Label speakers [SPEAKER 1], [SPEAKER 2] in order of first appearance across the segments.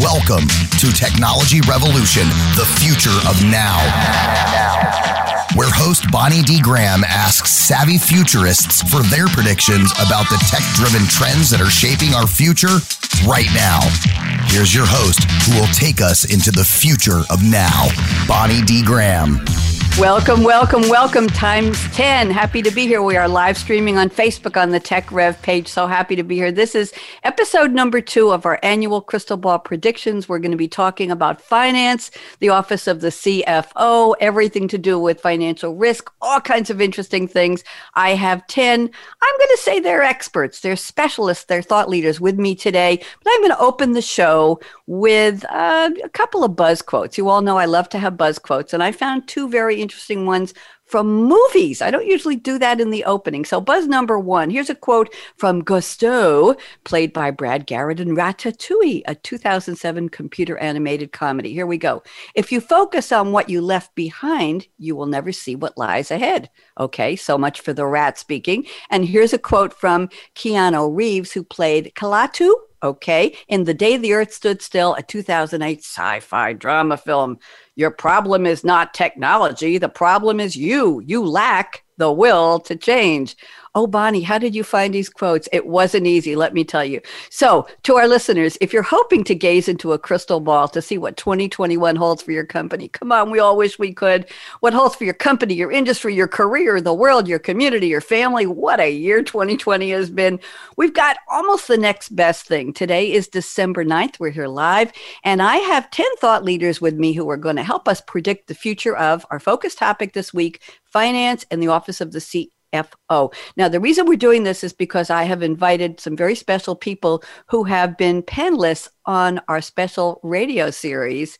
[SPEAKER 1] Welcome to Technology Revolution, the future of now. Where host Bonnie D. Graham asks savvy futurists for their predictions about the tech driven trends that are shaping our future right now. Here's your host who will take us into the future of now, Bonnie D. Graham.
[SPEAKER 2] Welcome, welcome, welcome. Times 10. Happy to be here. We are live streaming on Facebook on the Tech Rev page. So happy to be here. This is episode number two of our annual Crystal Ball predictions. We're going to be talking about finance, the office of the CFO, everything to do with financial risk, all kinds of interesting things. I have 10. I'm going to say they're experts, they're specialists, they're thought leaders with me today. But I'm going to open the show with uh, a couple of buzz quotes. You all know I love to have buzz quotes, and I found two very interesting ones from movies. I don't usually do that in the opening. So, buzz number one here's a quote from Gusteau, played by Brad Garrett in Ratatouille, a 2007 computer animated comedy. Here we go. If you focus on what you left behind, you will never see what lies ahead. Okay, so much for the rat speaking. And here's a quote from Keanu Reeves, who played Klaatu okay? In The Day the Earth Stood Still, a 2008 sci fi drama film. Your problem is not technology, the problem is you. You lack the will to change. Oh, Bonnie, how did you find these quotes? It wasn't easy, let me tell you. So, to our listeners, if you're hoping to gaze into a crystal ball to see what 2021 holds for your company, come on, we all wish we could. What holds for your company, your industry, your career, the world, your community, your family? What a year 2020 has been. We've got almost the next best thing. Today is December 9th. We're here live, and I have 10 thought leaders with me who are going to help us predict the future of our focus topic this week finance and the office of the C- FO. Now, the reason we're doing this is because I have invited some very special people who have been panelists on our special radio series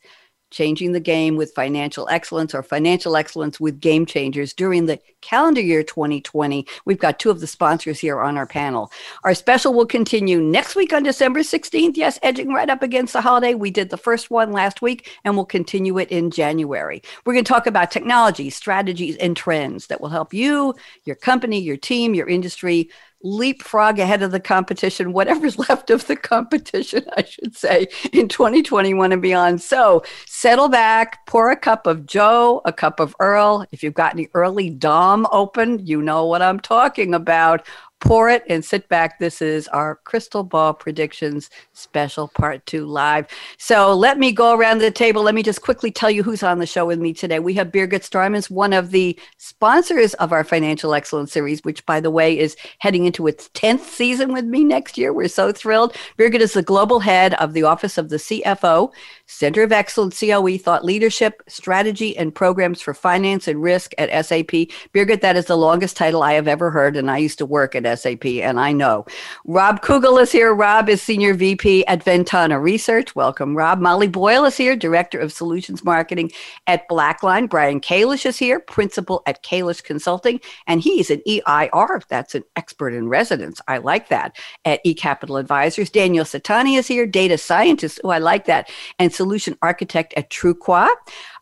[SPEAKER 2] changing the game with financial excellence or financial excellence with game changers during the calendar year 2020. We've got two of the sponsors here on our panel. Our special will continue next week on December 16th. Yes, edging right up against the holiday. We did the first one last week and we'll continue it in January. We're going to talk about technology, strategies, and trends that will help you, your company, your team, your industry leapfrog ahead of the competition, whatever's left of the competition, I should say, in 2021 and beyond. So settle back, pour a cup of Joe, a cup of Earl. If you've got any early Dom open, you know what I'm talking about pour it and sit back. This is our crystal ball predictions special part two live. So let me go around the table. Let me just quickly tell you who's on the show with me today. We have Birgit Starmans, one of the sponsors of our Financial Excellence series, which, by the way, is heading into its 10th season with me next year. We're so thrilled. Birgit is the global head of the Office of the CFO, Center of Excellence, COE, Thought Leadership, Strategy, and Programs for Finance and Risk at SAP. Birgit, that is the longest title I have ever heard, and I used to work at SAP, and I know. Rob Kugel is here. Rob is Senior VP at Ventana Research. Welcome, Rob. Molly Boyle is here, Director of Solutions Marketing at Blackline. Brian Kalish is here, Principal at Kalish Consulting, and he's an EIR. That's an expert in residence. I like that. At eCapital Advisors. Daniel Satani is here, Data Scientist. Oh, I like that. And Solution Architect at Truqua.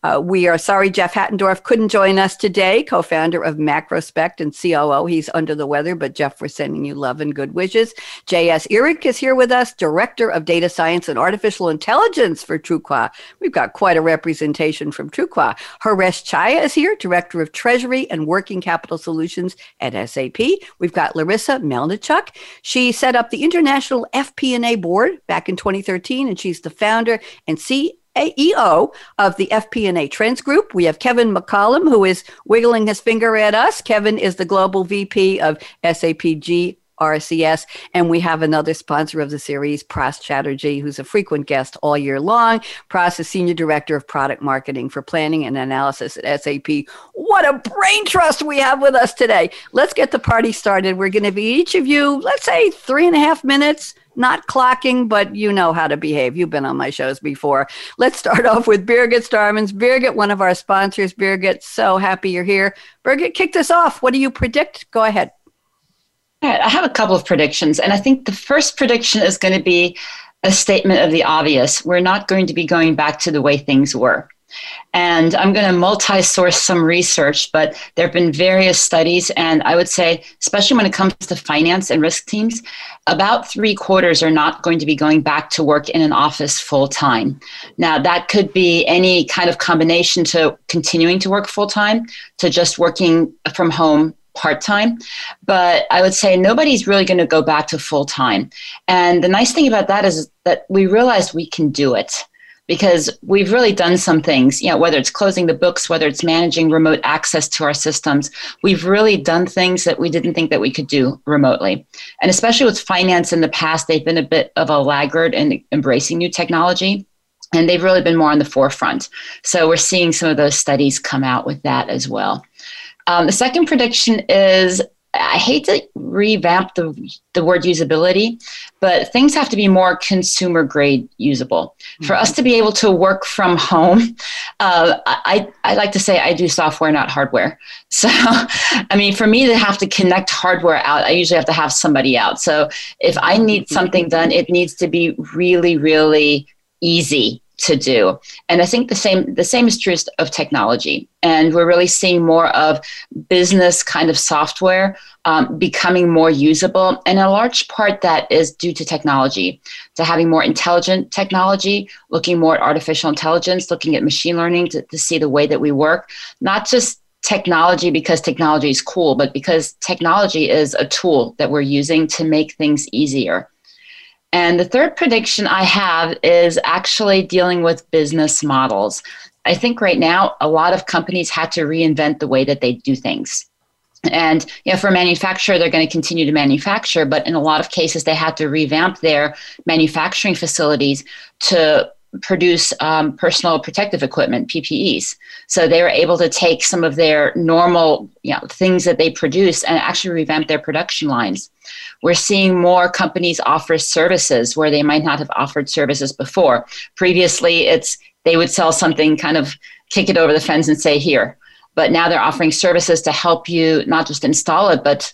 [SPEAKER 2] Uh, we are sorry Jeff Hattendorf couldn't join us today, co founder of Macrospect and COO. He's under the weather, but Jeff, we're sending you love and good wishes. J.S. Eric is here with us, Director of Data Science and Artificial Intelligence for Truqua. We've got quite a representation from Truqua. Haresh Chaya is here, Director of Treasury and Working Capital Solutions at SAP. We've got Larysa Melnychuk. She set up the International FP&A Board back in 2013, and she's the founder and CEO EO of the FP&A Trends Group. We have Kevin McCollum, who is wiggling his finger at us. Kevin is the global VP of SAPG RCS. And we have another sponsor of the series, Pras Chatterjee, who's a frequent guest all year long. Pras is Senior Director of Product Marketing for Planning and Analysis at SAP. What a brain trust we have with us today. Let's get the party started. We're going to be each of you, let's say three and a half minutes not clocking, but you know how to behave. You've been on my shows before. Let's start off with Birgit Starmans. Birgit, one of our sponsors. Birgit, so happy you're here. Birgit, kick this off. What do you predict? Go ahead.
[SPEAKER 3] All right, I have a couple of predictions, and I think the first prediction is going to be a statement of the obvious. We're not going to be going back to the way things were. And I'm going to multi source some research, but there have been various studies. And I would say, especially when it comes to finance and risk teams, about three quarters are not going to be going back to work in an office full time. Now, that could be any kind of combination to continuing to work full time, to just working from home part time, but I would say nobody's really going to go back to full time. And the nice thing about that is that we realized we can do it because we've really done some things, you know, whether it's closing the books, whether it's managing remote access to our systems, we've really done things that we didn't think that we could do remotely. And especially with finance in the past, they've been a bit of a laggard in embracing new technology. And they've really been more on the forefront. So we're seeing some of those studies come out with that as well. Um, the second prediction is I hate to revamp the, the word usability, but things have to be more consumer grade usable. Mm-hmm. For us to be able to work from home, uh, I, I like to say I do software, not hardware. So, I mean, for me to have to connect hardware out, I usually have to have somebody out. So, if I need mm-hmm. something done, it needs to be really, really easy to do. And i think the same the same is true of technology. And we're really seeing more of business kind of software um, becoming more usable. And a large part that is due to technology to having more intelligent technology looking more at artificial intelligence looking at machine learning to, to see the way that we work. Not just technology because technology is cool but because technology is a tool that we're using to make things easier and the third prediction I have is actually dealing with business models. I think right now a lot of companies had to reinvent the way that they do things. And you know, for a manufacturer, they're going to continue to manufacture, but in a lot of cases, they had to revamp their manufacturing facilities to produce um, personal protective equipment ppes so they were able to take some of their normal you know, things that they produce and actually revamp their production lines we're seeing more companies offer services where they might not have offered services before. Previously, it's they would sell something, kind of kick it over the fence and say, here. But now they're offering services to help you not just install it, but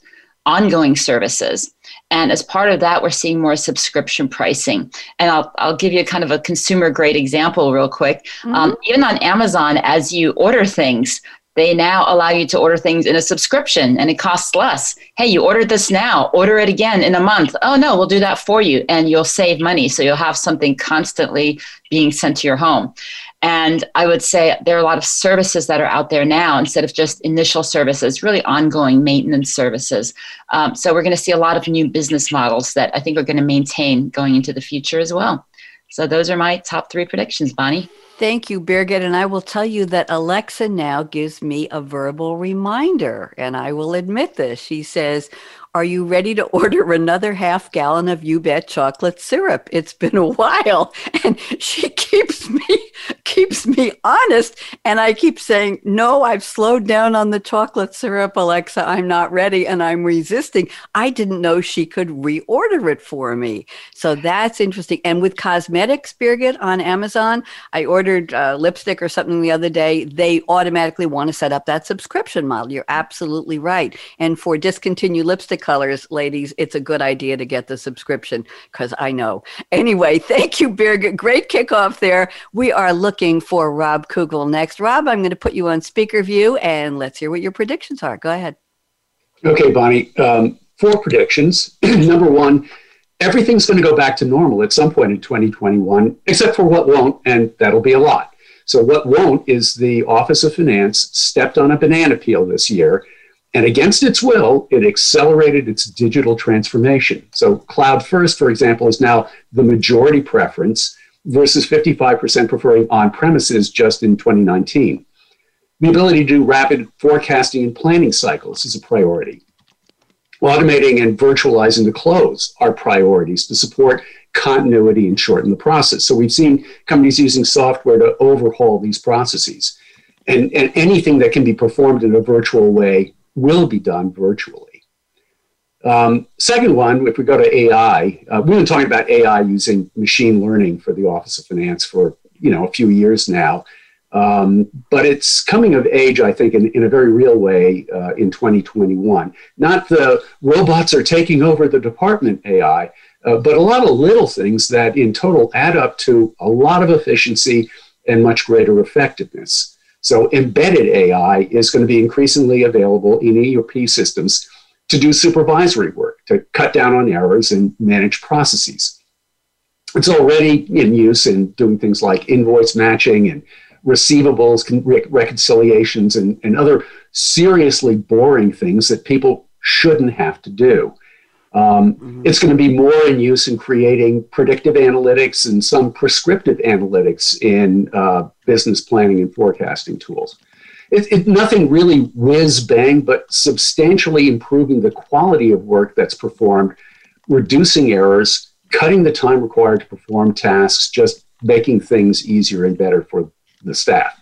[SPEAKER 3] ongoing services. And as part of that, we're seeing more subscription pricing. And I'll, I'll give you kind of a consumer grade example, real quick. Mm-hmm. Um, even on Amazon, as you order things, they now allow you to order things in a subscription and it costs less. Hey, you ordered this now, order it again in a month. Oh, no, we'll do that for you. And you'll save money. So you'll have something constantly being sent to your home. And I would say there are a lot of services that are out there now instead of just initial services, really ongoing maintenance services. Um, so we're going to see a lot of new business models that I think are going to maintain going into the future as well. So those are my top three predictions, Bonnie.
[SPEAKER 2] Thank you, Birgit. And I will tell you that Alexa now gives me a verbal reminder. And I will admit this. She says, are you ready to order another half gallon of U-Bet chocolate syrup? It's been a while. And she keeps me keeps me honest. And I keep saying, No, I've slowed down on the chocolate syrup, Alexa. I'm not ready and I'm resisting. I didn't know she could reorder it for me. So that's interesting. And with cosmetics, Birgit, on Amazon, I ordered uh, lipstick or something the other day. They automatically want to set up that subscription model. You're absolutely right. And for discontinued lipstick colors, ladies, it's a good idea to get the subscription because I know. Anyway, thank you, Birgit. Great kickoff there. We are looking for Rob Kugel next. Rob, I'm going to put you on speaker view and let's hear what your predictions are. Go ahead.
[SPEAKER 4] Okay, Bonnie. Um, four predictions. Number one, everything's going to go back to normal at some point in 2021, except for what won't, and that'll be a lot. So, what won't is the Office of Finance stepped on a banana peel this year and against its will, it accelerated its digital transformation. So, cloud first, for example, is now the majority preference versus 55% preferring on premises just in 2019. The ability to do rapid forecasting and planning cycles is a priority. Automating and virtualizing the close are priorities to support continuity and shorten the process. So, we've seen companies using software to overhaul these processes. And, and anything that can be performed in a virtual way will be done virtually. Um, second one, if we go to AI, uh, we've been talking about AI using machine learning for the Office of Finance for you know a few years now, um, but it's coming of age, I think, in, in a very real way uh, in 2021. Not the robots are taking over the department AI, uh, but a lot of little things that in total add up to a lot of efficiency and much greater effectiveness. So, embedded AI is going to be increasingly available in ERP systems to do supervisory work, to cut down on errors and manage processes. It's already in use in doing things like invoice matching and receivables reconciliations and, and other seriously boring things that people shouldn't have to do. Um, mm-hmm. It's going to be more in use in creating predictive analytics and some prescriptive analytics in uh, business planning and forecasting tools. It, it, nothing really whiz bang, but substantially improving the quality of work that's performed, reducing errors, cutting the time required to perform tasks, just making things easier and better for the staff.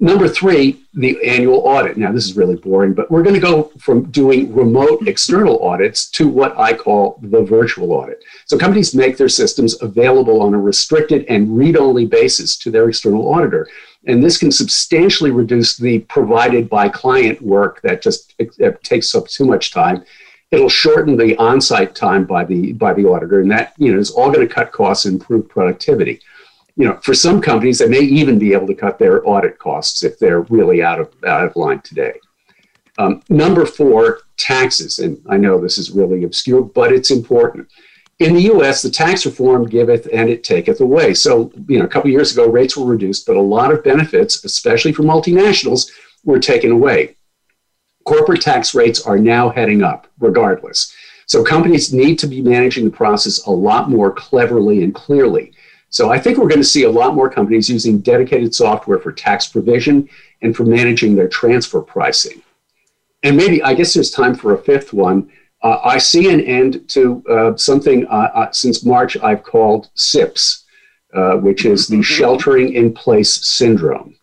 [SPEAKER 4] Number three, the annual audit. Now, this is really boring, but we're going to go from doing remote external audits to what I call the virtual audit. So, companies make their systems available on a restricted and read only basis to their external auditor. And this can substantially reduce the provided by client work that just takes up too much time. It'll shorten the on site time by the, by the auditor, and that you know, is all going to cut costs and improve productivity you know, for some companies, they may even be able to cut their audit costs if they're really out of, out of line today. Um, number four, taxes. And I know this is really obscure, but it's important. In the US, the tax reform giveth and it taketh away. So, you know, a couple years ago, rates were reduced, but a lot of benefits, especially for multinationals, were taken away. Corporate tax rates are now heading up, regardless. So, companies need to be managing the process a lot more cleverly and clearly. So I think we're going to see a lot more companies using dedicated software for tax provision and for managing their transfer pricing. And maybe, I guess there's time for a fifth one. Uh, I see an end to uh, something uh, uh since March I've called SIPS, uh, which is the sheltering in place syndrome,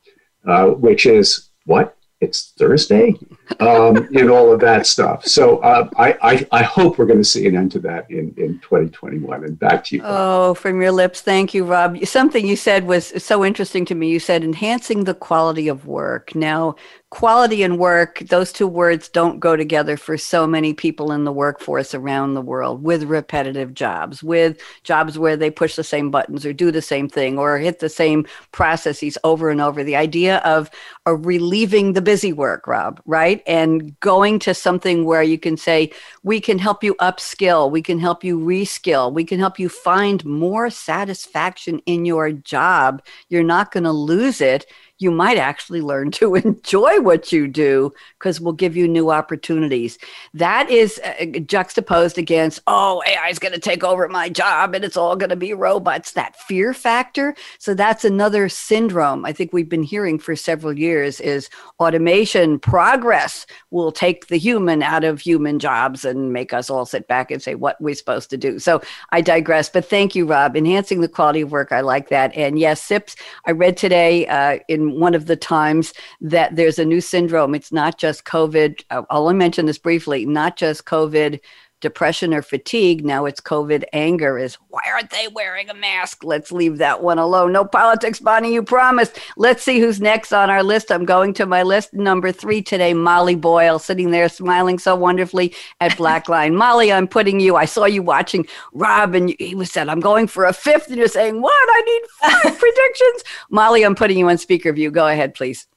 [SPEAKER 4] uh, which is what? It's Thursday? Um, and all of that stuff. So uh, I, I, I, hope we're going to see an end to that in, in 2021. And back to you.
[SPEAKER 2] Oh, from your lips. Thank you, Rob. Something you said was so interesting to me. You said enhancing the quality of work. Now, quality and work, those two words don't go together for so many people in the workforce around the world with repetitive jobs, with jobs where they push the same buttons or do the same thing or hit the same processes over and over. The idea of, of relieving the busy work, Rob, right? And going to something where you can say, we can help you upskill, we can help you reskill, we can help you find more satisfaction in your job. You're not going to lose it you might actually learn to enjoy what you do because we'll give you new opportunities. That is uh, juxtaposed against, oh, AI is going to take over my job and it's all going to be robots, that fear factor. So that's another syndrome I think we've been hearing for several years is automation progress will take the human out of human jobs and make us all sit back and say what we're supposed to do. So I digress, but thank you, Rob. Enhancing the quality of work, I like that. And yes, SIPS, I read today uh, in one of the times that there's a new syndrome. It's not just COVID. I'll only mention this briefly, not just COVID depression or fatigue. Now it's COVID anger is why aren't they wearing a mask? Let's leave that one alone. No politics, Bonnie, you promised. Let's see who's next on our list. I'm going to my list. Number three today, Molly Boyle, sitting there smiling so wonderfully at Blackline. Molly, I'm putting you, I saw you watching Rob and he was said, I'm going for a fifth. And you're saying, what? I need five predictions. Molly, I'm putting you on speaker view. Go ahead, please.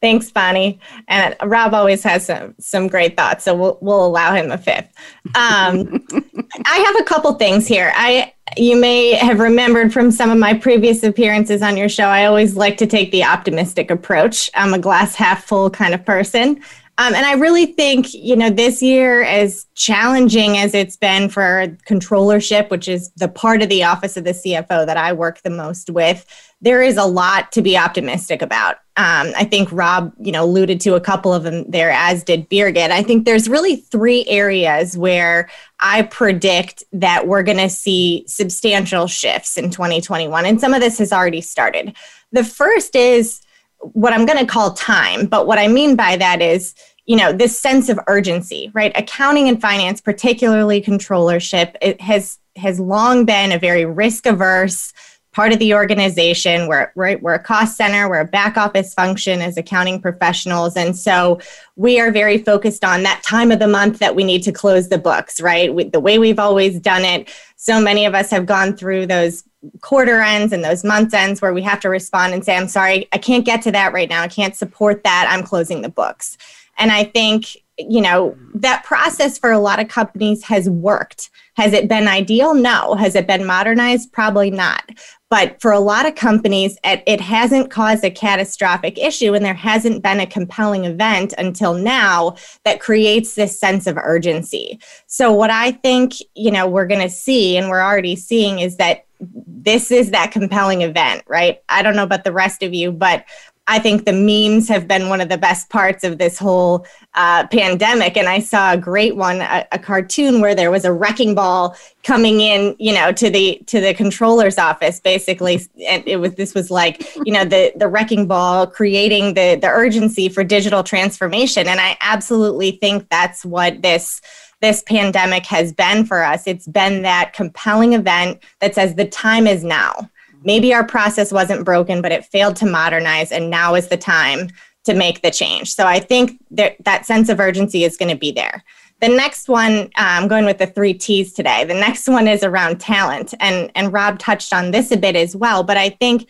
[SPEAKER 5] Thanks, Bonnie. And Rob always has some, some great thoughts, so we'll, we'll allow him a fifth. Um, I have a couple things here. I you may have remembered from some of my previous appearances on your show. I always like to take the optimistic approach. I'm a glass half full kind of person. Um, and I really think, you know, this year, as challenging as it's been for controllership, which is the part of the office of the CFO that I work the most with, there is a lot to be optimistic about. Um, I think Rob, you know, alluded to a couple of them there, as did Birgit. I think there's really three areas where I predict that we're going to see substantial shifts in 2021, and some of this has already started. The first is what I'm going to call time. But what I mean by that is, you know, this sense of urgency, right? Accounting and finance, particularly controllership, it has has long been a very risk averse, part of the organization. We're, we're, we're a cost center, we're a back office function as accounting professionals. And so we are very focused on that time of the month that we need to close the books, right? The way we've always done it. So many of us have gone through those quarter ends and those month ends where we have to respond and say, I'm sorry, I can't get to that right now. I can't support that. I'm closing the books. And I think, you know, that process for a lot of companies has worked. Has it been ideal? No. Has it been modernized? Probably not. But for a lot of companies, it, it hasn't caused a catastrophic issue, and there hasn't been a compelling event until now that creates this sense of urgency. So, what I think, you know, we're going to see, and we're already seeing, is that this is that compelling event, right? I don't know about the rest of you, but I think the memes have been one of the best parts of this whole uh, pandemic. And I saw a great one, a, a, cartoon where there was a wrecking ball coming in, you know, to the to the controller's office, basically. And it was this was like, you know, the the wrecking ball creating the the urgency for digital transformation. And I absolutely think that's what this this pandemic has been for us. It's been that compelling event that says the time is now maybe our process wasn't broken, but it failed to modernize, and now is the time to make the change. So I think that that sense of urgency is going to be there. The next one, uh, I'm going with the three T's today. The next one is around talent, and and Rob touched on this a bit as well. But I think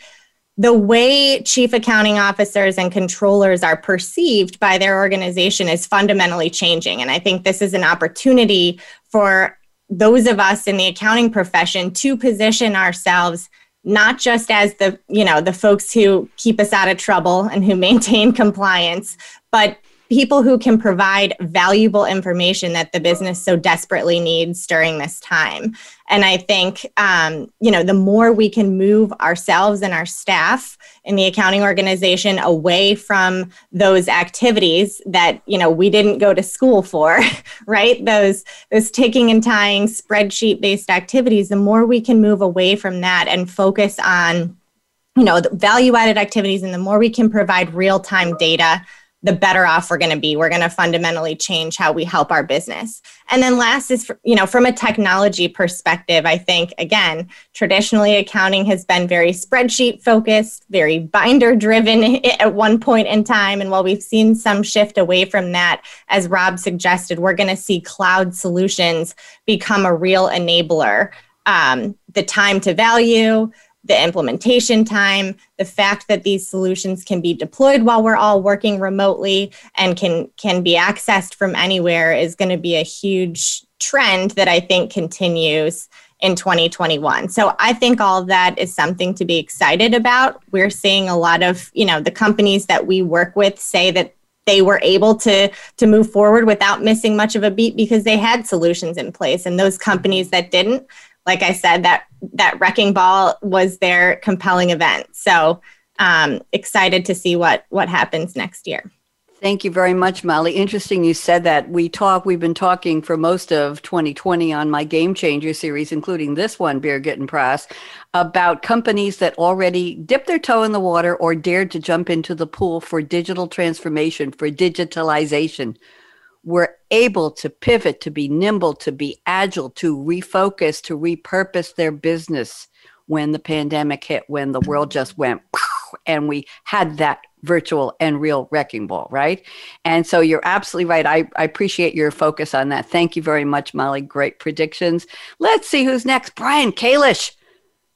[SPEAKER 5] the way chief accounting officers and controllers are perceived by their organization is fundamentally changing, and I think this is an opportunity for those of us in the accounting profession to position ourselves not just as the you know the folks who keep us out of trouble and who maintain compliance but people who can provide valuable information that the business so desperately needs during this time. And i think um, you know the more we can move ourselves and our staff in the accounting organization away from those activities that you know we didn't go to school for right? Those those ticking and tying spreadsheet based activities the more we can move away from that and focus on you know the value added activities and the more we can provide real time data the better off we're going to be. We're going to fundamentally change how we help our business. And then last is, you know, from a technology perspective, I think, again, traditionally accounting has been very spreadsheet focused, very binder driven at one point in time. And while we've seen some shift away from that, as Rob suggested, we're going to see cloud solutions become a real enabler. Um, the time to value, the implementation time, the fact that these solutions can be deployed while we're all working remotely and can can be accessed from anywhere is going to be a huge trend that I think continues in 2021. So I think all that is something to be excited about. We're seeing a lot of, you know, the companies that we work with say that they were able to to move forward without missing much of a beat because they had solutions in place and those companies that didn't like I said, that that wrecking ball was their compelling event. So um, excited to see what what happens next year.
[SPEAKER 2] Thank you very much, Molly. Interesting you said that. We talk, we've been talking for most of 2020 on my Game Changer series, including this one, Birgit and Pras, about companies that already dipped their toe in the water or dared to jump into the pool for digital transformation, for digitalization were able to pivot, to be nimble, to be agile, to refocus, to repurpose their business when the pandemic hit, when the world just went and we had that virtual and real wrecking ball, right? And so you're absolutely right. I, I appreciate your focus on that. Thank you very much, Molly. Great predictions. Let's see who's next. Brian Kalish.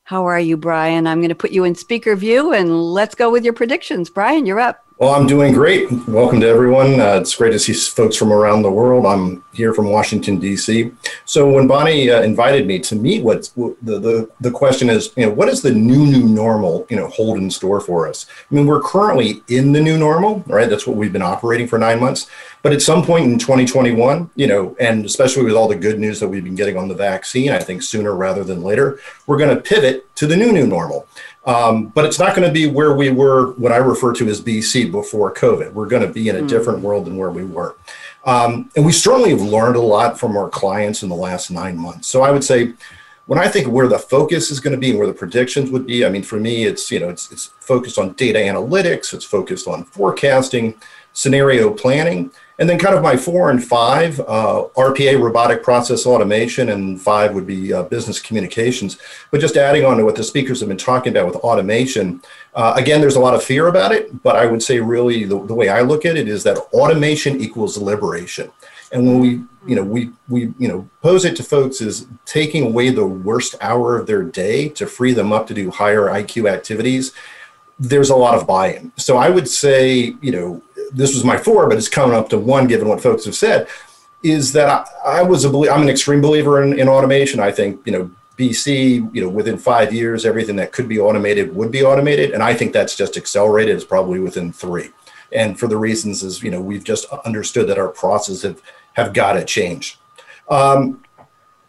[SPEAKER 2] How are you, Brian? I'm going to put you in speaker view and let's go with your predictions. Brian, you're up.
[SPEAKER 6] Well, I'm doing great. Welcome to everyone. Uh, it's great to see folks from around the world. I'm here from Washington D.C. So when Bonnie uh, invited me to meet, what the, the the question is, you know, what is the new new normal, you know, hold in store for us? I mean, we're currently in the new normal, right? That's what we've been operating for nine months. But at some point in 2021, you know, and especially with all the good news that we've been getting on the vaccine, I think sooner rather than later, we're going to pivot to the new new normal. Um, but it's not going to be where we were, what I refer to as BC before COVID. We're going to be in a mm. different world than where we were. Um, and we certainly have learned a lot from our clients in the last nine months. So I would say, when I think where the focus is going to be and where the predictions would be, I mean, for me, it's you know, it's it's focused on data analytics, it's focused on forecasting, scenario planning, And then, kind of my four and five uh, RPA, robotic process automation, and five would be uh, business communications. But just adding on to what the speakers have been talking about with automation, uh, again, there's a lot of fear about it, but I would say really the, the way I look at it is that automation equals liberation. And when we, you know, we we you know pose it to folks is taking away the worst hour of their day to free them up to do higher IQ activities. There's a lot of buy-in. So I would say, you know, this was my four, but it's coming up to one given what folks have said. Is that I, I was a I'm an extreme believer in, in automation. I think you know BC, you know, within five years, everything that could be automated would be automated. And I think that's just accelerated. It's probably within three. And for the reasons is, you know, we've just understood that our processes have, have got to change. Um,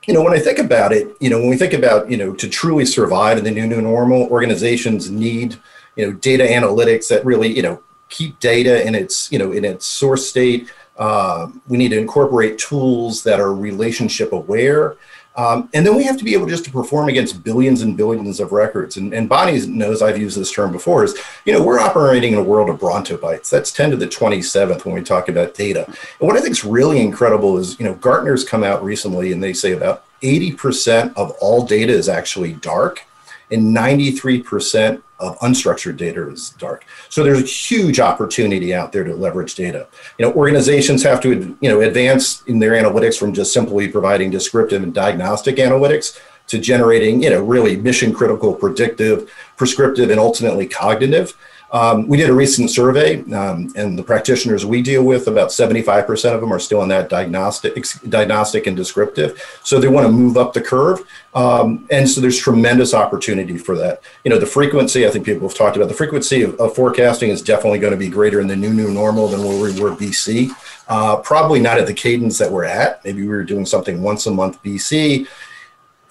[SPEAKER 6] you know, when I think about it, you know, when we think about, you know, to truly survive in the new new normal, organizations need, you know, data analytics that really, you know, keep data in its, you know, in its source state. Uh, we need to incorporate tools that are relationship aware um, and then we have to be able just to perform against billions and billions of records. And, and Bonnie knows I've used this term before is, you know, we're operating in a world of Bronto bytes. That's 10 to the 27th when we talk about data. And what I think is really incredible is, you know, Gartner's come out recently and they say about 80% of all data is actually dark and 93% of unstructured data is dark. So there's a huge opportunity out there to leverage data. You know, organizations have to you know advance in their analytics from just simply providing descriptive and diagnostic analytics to generating you know really mission critical, predictive, prescriptive, and ultimately cognitive. Um, we did a recent survey, um, and the practitioners we deal with, about 75% of them are still in that diagnostic, diagnostic and descriptive. So they want to move up the curve. Um, and so there's tremendous opportunity for that. You know, the frequency, I think people have talked about, the frequency of, of forecasting is definitely going to be greater in the new, new normal than where we were BC. Uh, probably not at the cadence that we're at. Maybe we were doing something once a month BC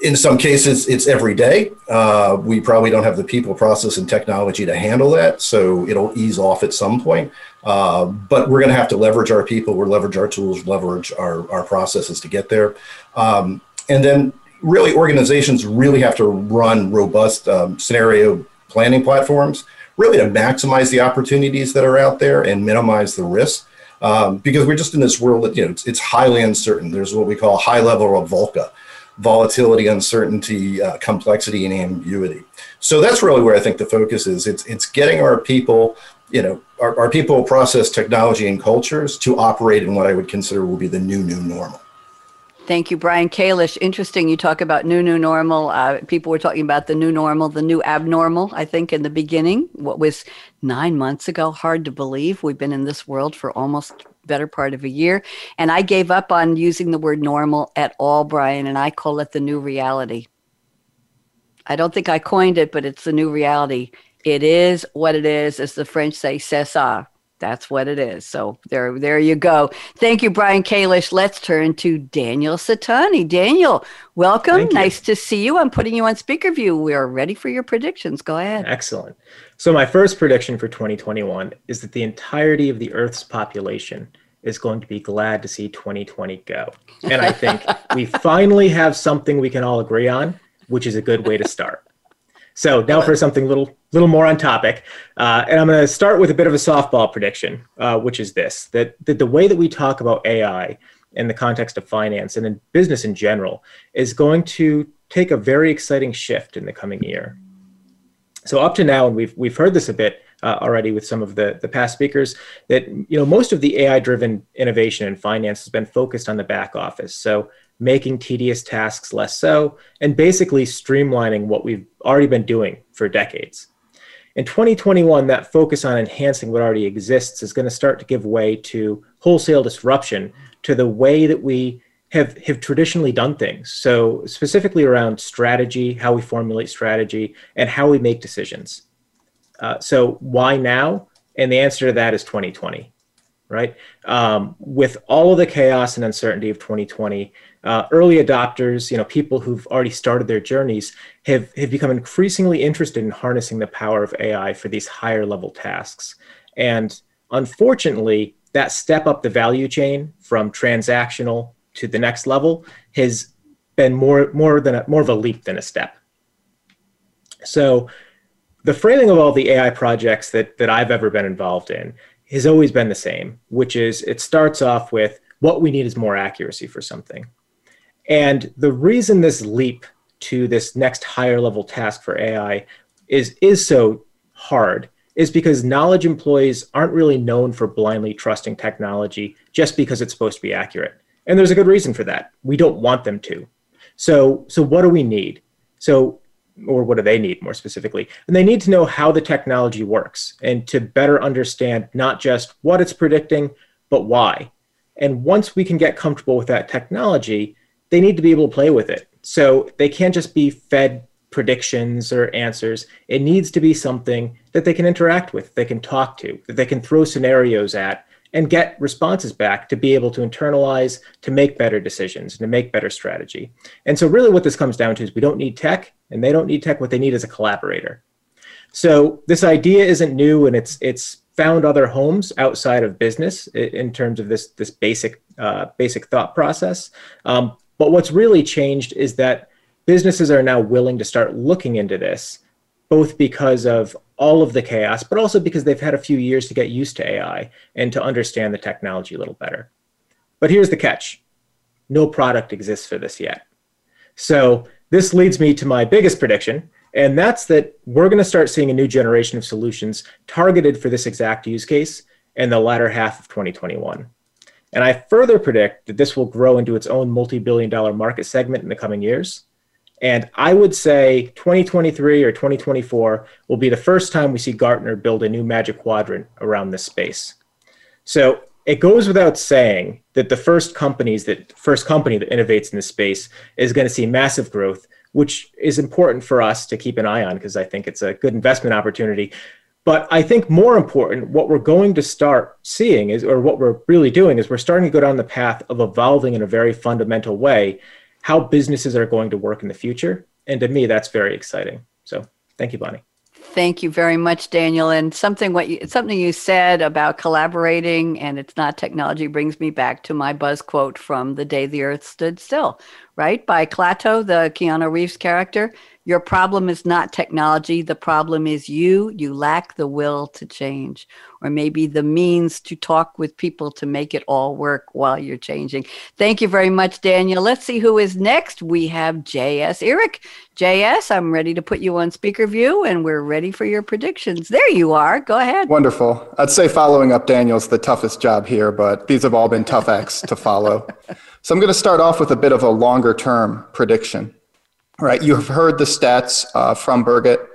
[SPEAKER 6] in some cases, it's every day. Uh, we probably don't have the people, process, and technology to handle that, so it'll ease off at some point. Uh, but we're going to have to leverage our people, we're leverage our tools, leverage our, our processes to get there. Um, and then, really, organizations really have to run robust um, scenario planning platforms, really to maximize the opportunities that are out there and minimize the risk. Um, because we're just in this world that you know it's, it's highly uncertain. There's what we call high level of VUCA volatility, uncertainty, uh, complexity, and ambiguity. So that's really where I think the focus is. It's it's getting our people, you know, our, our people, process, technology, and cultures to operate in what I would consider will be the new new normal.
[SPEAKER 2] Thank you, Brian Kalish. Interesting. You talk about new, new normal. Uh, people were talking about the new normal, the new abnormal, I think, in the beginning. What was nine months ago? Hard to believe. We've been in this world for almost better part of a year. And I gave up on using the word normal at all, Brian, and I call it the new reality. I don't think I coined it, but it's the new reality. It is what it is, as the French say, c'est ça that's what it is. So there, there you go. Thank you, Brian Kalish. Let's turn to Daniel Satani. Daniel, welcome. Nice to see you. I'm putting you on speaker view. We are ready for your predictions. Go ahead.
[SPEAKER 7] Excellent. So my first prediction for 2021 is that the entirety of the Earth's population is going to be glad to see 2020 go. And I think we finally have something we can all agree on, which is a good way to start. So now for something a little little more on topic, uh, and I'm going to start with a bit of a softball prediction, uh, which is this: that, that the way that we talk about AI in the context of finance and in business in general is going to take a very exciting shift in the coming year. So up to now, and we've we've heard this a bit uh, already with some of the the past speakers, that you know most of the AI-driven innovation in finance has been focused on the back office. So making tedious tasks less so, and basically streamlining what we've already been doing for decades. In 2021, that focus on enhancing what already exists is going to start to give way to wholesale disruption to the way that we have, have traditionally done things. So, specifically around strategy, how we formulate strategy, and how we make decisions. Uh, so, why now? And the answer to that is 2020 right? Um, with all of the chaos and uncertainty of 2020, uh, early adopters, you know, people who've already started their journeys, have have become increasingly interested in harnessing the power of AI for these higher level tasks. And unfortunately, that step up the value chain from transactional to the next level has been more more than a, more of a leap than a step. So the framing of all the AI projects that that I've ever been involved in has always been the same, which is it starts off with what we need is more accuracy for something. And the reason this leap to this next higher level task for AI is is so hard is because knowledge employees aren't really known for blindly trusting technology just because it's supposed to be accurate. And there's a good reason for that. We don't want them to. So so what do we need? So or what do they need more specifically? And they need to know how the technology works and to better understand not just what it's predicting, but why. And once we can get comfortable with that technology, they need to be able to play with it. So they can't just be fed predictions or answers. It needs to be something that they can interact with, they can talk to, that they can throw scenarios at and get responses back to be able to internalize, to make better decisions, and to make better strategy. And so, really, what this comes down to is we don't need tech, and they don't need tech. What they need is a collaborator. So, this idea isn't new, and it's it's found other homes outside of business in terms of this this basic uh, basic thought process. Um, but what's really changed is that businesses are now willing to start looking into this, both because of all of the chaos, but also because they've had a few years to get used to AI and to understand the technology a little better. But here's the catch no product exists for this yet. So this leads me to my biggest prediction, and that's that we're going to start seeing a new generation of solutions targeted for this exact use case in the latter half of 2021. And I further predict that this will grow into its own multi billion dollar market segment in the coming years. And I would say 2023 or 2024 will be the first time we see Gartner build a new magic quadrant around this space. So it goes without saying that the first companies that first company that innovates in this space is going to see massive growth, which is important for us to keep an eye on because I think it's a good investment opportunity. But I think more important, what we're going to start seeing is, or what we're really doing is we're starting to go down the path of evolving in a very fundamental way how businesses are going to work in the future. And to me, that's very exciting. So thank you, Bonnie.
[SPEAKER 2] Thank you very much, Daniel. And something what you something you said about collaborating and it's not technology brings me back to my buzz quote from The Day the Earth Stood Still, right? By Klaatu, the Keanu Reeves character. Your problem is not technology. The problem is you. You lack the will to change, or maybe the means to talk with people to make it all work while you're changing. Thank you very much, Daniel. Let's see who is next. We have JS Eric. JS, I'm ready to put you on speaker view and we're ready for your predictions. There you are. Go ahead.
[SPEAKER 8] Wonderful. I'd say following up Daniel's the toughest job here, but these have all been tough acts to follow. So I'm going to start off with a bit of a longer term prediction right? You have heard the stats uh, from Birgit,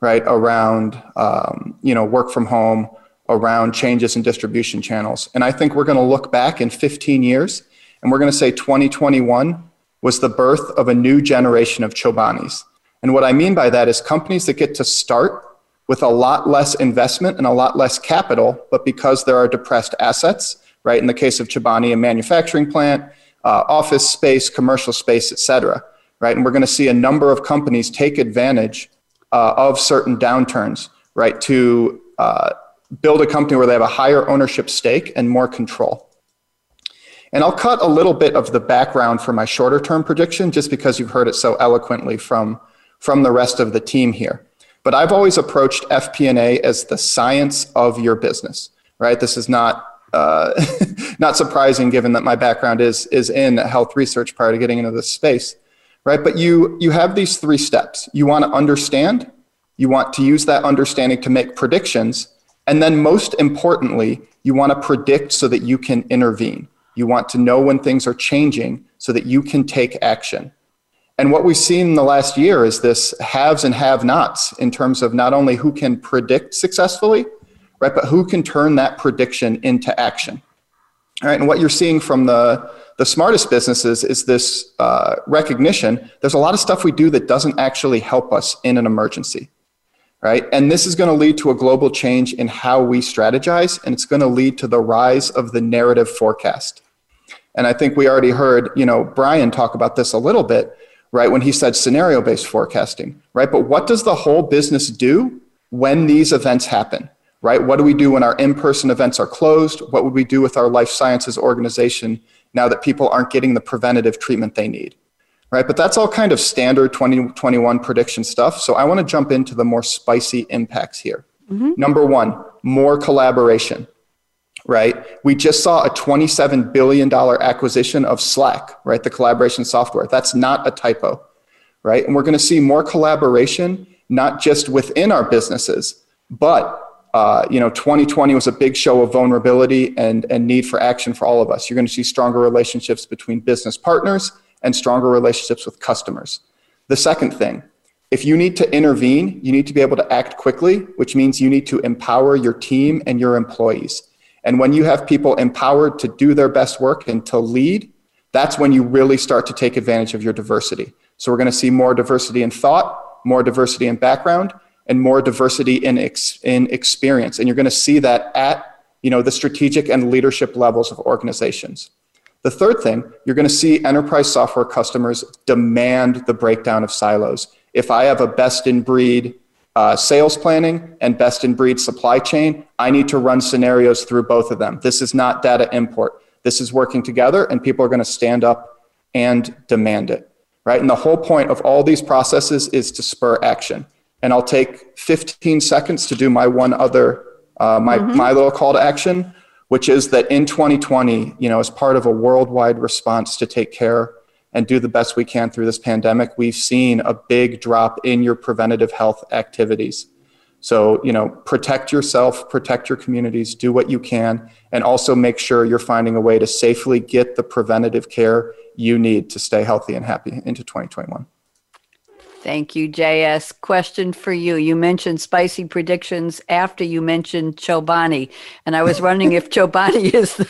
[SPEAKER 8] right, around um, you know work from home, around changes in distribution channels, and I think we're going to look back in 15 years, and we're going to say 2021 was the birth of a new generation of Chobanis. And what I mean by that is companies that get to start with a lot less investment and a lot less capital, but because there are depressed assets, right? In the case of Chobani, a manufacturing plant, uh, office space, commercial space, et cetera right? And we're going to see a number of companies take advantage uh, of certain downturns, right, to uh, build a company where they have a higher ownership stake and more control. And I'll cut a little bit of the background for my shorter term prediction just because you've heard it so eloquently from, from the rest of the team here. But I've always approached FP&A as the science of your business, right? This is not uh, not surprising given that my background is is in health research prior to getting into this space right? But you, you have these three steps. You want to understand, you want to use that understanding to make predictions, and then most importantly, you want to predict so that you can intervene. You want to know when things are changing so that you can take action. And what we've seen in the last year is this haves and have nots in terms of not only who can predict successfully, right, but who can turn that prediction into action. All right, and what you're seeing from the the smartest businesses is this uh, recognition. There's a lot of stuff we do that doesn't actually help us in an emergency right? And this is going to lead to a global change in how we strategize and it's going to lead to the rise of the narrative forecast. And i think we already heard you know brian talk about this a little bit right when he said scenario based forecasting right? But what does the whole business do when these events happen right what do we do when our in-person events are closed what would we do with our life sciences organization now that people aren't getting the preventative treatment they need. Right? But that's all kind of standard 2021 prediction stuff. So I want to jump into the more spicy impacts here. Mm-hmm. Number one, more collaboration. right? We just saw a $27 billion acquisition of Slack, right? The collaboration software. That's not a typo, right? And we're going to see more collaboration, not just within our businesses, but uh, you know, 2020 was a big show of vulnerability and, and need for action for all of us. You're going to see stronger relationships between business partners and stronger relationships with customers. The second thing, if you need to intervene, you need to be able to act quickly, which means you need to empower your team and your employees. And when you have people empowered to do their best work and to lead, that's when you really start to take advantage of your diversity. So we're going to see more diversity in thought, more diversity in background, and more diversity in, ex- in experience. And you're going to see that at you know, the strategic and leadership levels of organizations. The third thing, you're going to see enterprise software customers demand the breakdown of silos. If I have a best in breed uh, sales planning and best in breed supply chain, I need to run scenarios through both of them. This is not data import. This is working together, and people are going to stand up and demand it, right? And the whole point of all these processes is to spur action. And I'll take 15 seconds to do my one other, uh, my, mm-hmm. my little call to action, which is that in 2020, you know, as part of a worldwide response to take care and do the best we can through this pandemic, we've seen a big drop in your preventative health activities. So, you know, protect yourself, protect your communities, do what you can, and also make sure you're finding a way to safely get the preventative care you need to stay healthy and happy into 2021.
[SPEAKER 2] Thank you, JS. Question for you. You mentioned spicy predictions after you mentioned Chobani. And I was wondering if Chobani is the,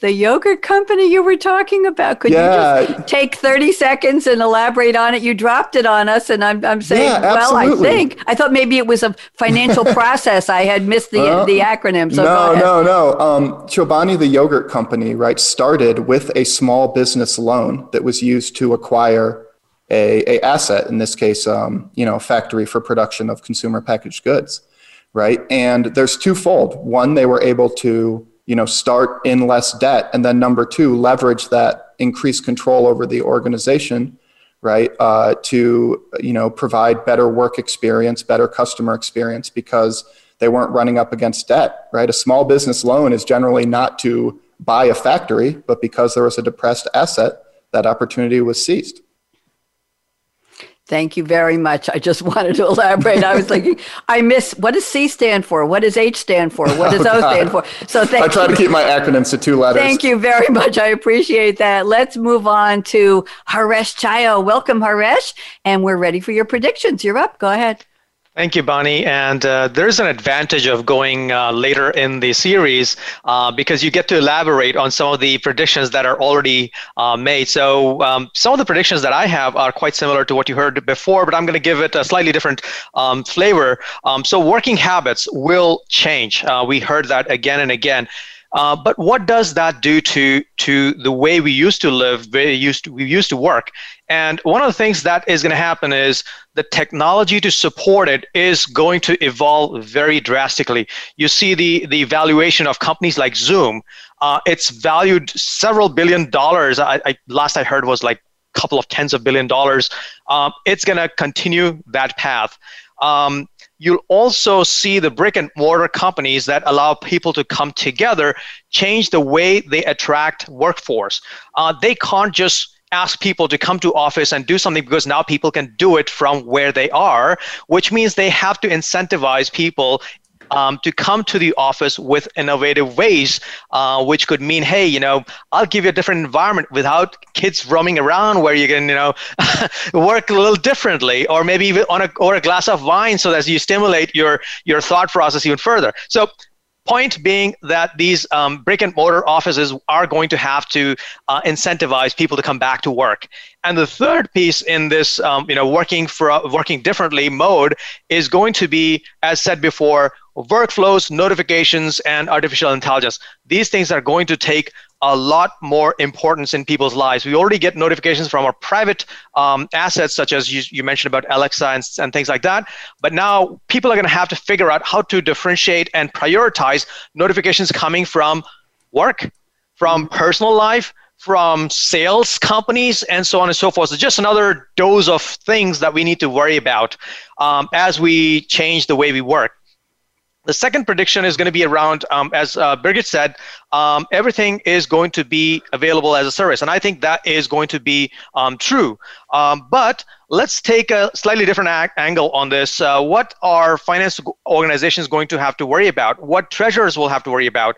[SPEAKER 2] the, yogurt company you were talking about. Could yeah. you just take 30 seconds and elaborate on it? You dropped it on us, and I'm, I'm saying, yeah, well, I think. I thought maybe it was a financial process. I had missed the, uh, the acronym. So
[SPEAKER 8] no, no, no. Um, Chobani, the yogurt company, right, started with a small business loan that was used to acquire a, a asset, in this case, um, you know, factory for production of consumer packaged goods, right? And there's twofold. One, they were able to, you know, start in less debt, and then number two, leverage that increased control over the organization, right, uh, to you know provide better work experience, better customer experience, because they weren't running up against debt, right? A small business loan is generally not to buy a factory, but because there was a depressed asset, that opportunity was seized.
[SPEAKER 2] Thank you very much. I just wanted to elaborate. I was thinking, I miss what does C stand for? What does H stand for? What does oh, O stand for?
[SPEAKER 8] So thank you. I try you. to keep my acronyms to two letters.
[SPEAKER 2] Thank you very much. I appreciate that. Let's move on to Haresh Chayo. Welcome, Haresh, and we're ready for your predictions. You're up. Go ahead.
[SPEAKER 9] Thank you, Bonnie. And uh, there's an advantage of going uh, later in the series uh, because you get to elaborate on some of the predictions that are already uh, made. So um, some of the predictions that I have are quite similar to what you heard before, but I'm going to give it a slightly different um, flavor. Um, so working habits will change. Uh, we heard that again and again. Uh, but what does that do to to the way we used to live, we used to, we used to work? And one of the things that is going to happen is the technology to support it is going to evolve very drastically. You see the the valuation of companies like Zoom. Uh, it's valued several billion dollars. I, I, last I heard was like a couple of tens of billion dollars. Um, it's going to continue that path. Um, you'll also see the brick and mortar companies that allow people to come together change the way they attract workforce. Uh, they can't just ask people to come to office and do something because now people can do it from where they are which means they have to incentivize people um, to come to the office with innovative ways, uh, which could mean, hey, you know, I'll give you a different environment without kids roaming around where you can, you know, work a little differently, or maybe even on a or a glass of wine, so that you stimulate your your thought process even further. So point being that these um, brick and mortar offices are going to have to uh, incentivize people to come back to work and the third piece in this um, you know working for working differently mode is going to be as said before workflows notifications and artificial intelligence these things are going to take a lot more importance in people's lives. We already get notifications from our private um, assets, such as you, you, mentioned about Alexa and, and things like that. But now people are going to have to figure out how to differentiate and prioritize notifications coming from work, from personal life, from sales companies, and so on and so forth. So, just another dose of things that we need to worry about um, as we change the way we work. The second prediction is going to be around, um, as uh, Birgit said, um, everything is going to be available as a service. And I think that is going to be um, true. Um, but let's take a slightly different angle on this. Uh, what are finance organizations going to have to worry about? What treasurers will have to worry about?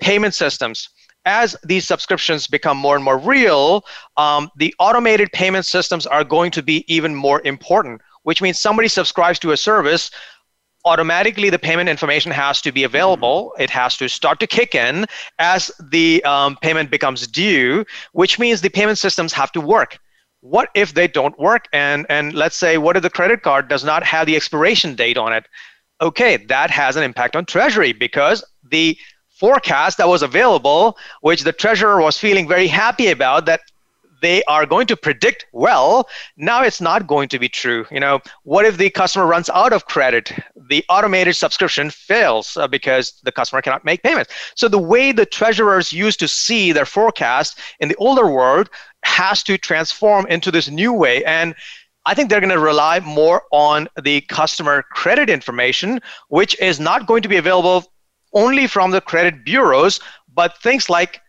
[SPEAKER 9] Payment systems as these subscriptions become more and more real, um, the automated payment systems are going to be even more important, which means somebody subscribes to a service, automatically the payment information has to be available. It has to start to kick in as the um, payment becomes due, which means the payment systems have to work. What if they don't work? And, and let's say, what if the credit card does not have the expiration date on it? Okay, that has an impact on Treasury because the forecast that was available, which the treasurer was feeling very happy about, that they are going to predict well. Now it's not going to be true. You know what if the customer runs out of credit? The automated subscription fails uh, because the customer cannot make payments. So the way the treasurers used to see their forecast in the older world has to transform into this new way. And I think they're going to rely more on the customer credit information, which is not going to be available only from the credit bureaus, but things like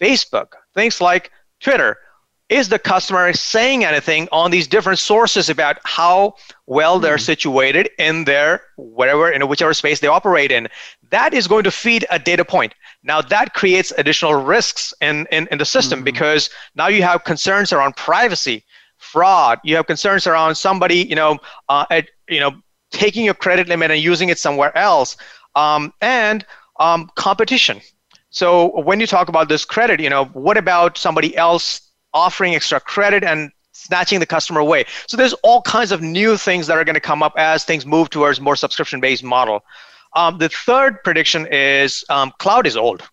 [SPEAKER 9] Facebook, things like Twitter. Is the customer saying anything on these different sources about how well they're mm-hmm. situated in their whatever in whichever space they operate in? That is going to feed a data point. Now that creates additional risks in, in, in the system mm-hmm. because now you have concerns around privacy, fraud. You have concerns around somebody, you know, uh, at, you know, taking your credit limit and using it somewhere else um, and um, competition. So when you talk about this credit, you know, what about somebody else offering extra credit and snatching the customer away? So there's all kinds of new things that are going to come up as things move towards more subscription-based model. Um, the third prediction is um, cloud is old.